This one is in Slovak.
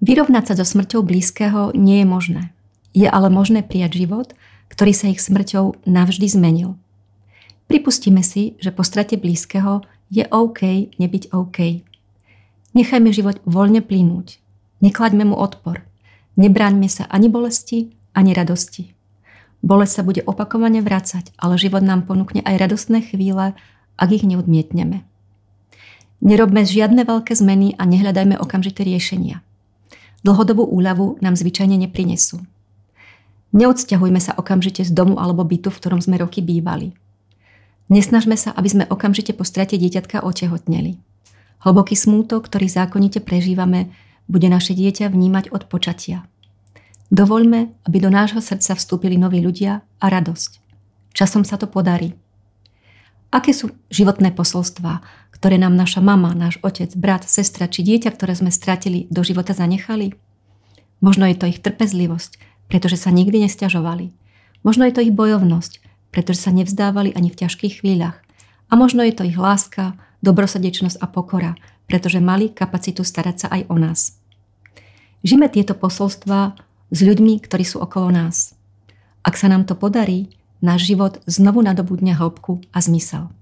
Vyrovnať sa so smrťou blízkeho nie je možné. Je ale možné prijať život, ktorý sa ich smrťou navždy zmenil. Pripustíme si, že po strate blízkeho je OK nebyť OK. Nechajme život voľne plynúť. Neklaďme mu odpor. Nebráňme sa ani bolesti, ani radosti. Bolesť sa bude opakovane vrácať, ale život nám ponúkne aj radostné chvíle, ak ich neodmietneme. Nerobme žiadne veľké zmeny a nehľadajme okamžité riešenia. Dlhodobú úľavu nám zvyčajne neprinesú. Neodsťahujme sa okamžite z domu alebo bytu, v ktorom sme roky bývali. Nesnažme sa, aby sme okamžite po strate dieťatka otehotneli. Hlboký smútok, ktorý zákonite prežívame, bude naše dieťa vnímať od počatia. Dovoľme, aby do nášho srdca vstúpili noví ľudia a radosť. Časom sa to podarí. Aké sú životné posolstvá, ktoré nám naša mama, náš otec, brat, sestra či dieťa, ktoré sme stratili, do života zanechali? Možno je to ich trpezlivosť, pretože sa nikdy nestiažovali. Možno je to ich bojovnosť, pretože sa nevzdávali ani v ťažkých chvíľach. A možno je to ich láska, dobrosrdečnosť a pokora, pretože mali kapacitu starať sa aj o nás. Žime tieto posolstvá s ľuďmi, ktorí sú okolo nás. Ak sa nám to podarí, náš život znovu nadobudne hĺbku a zmysel.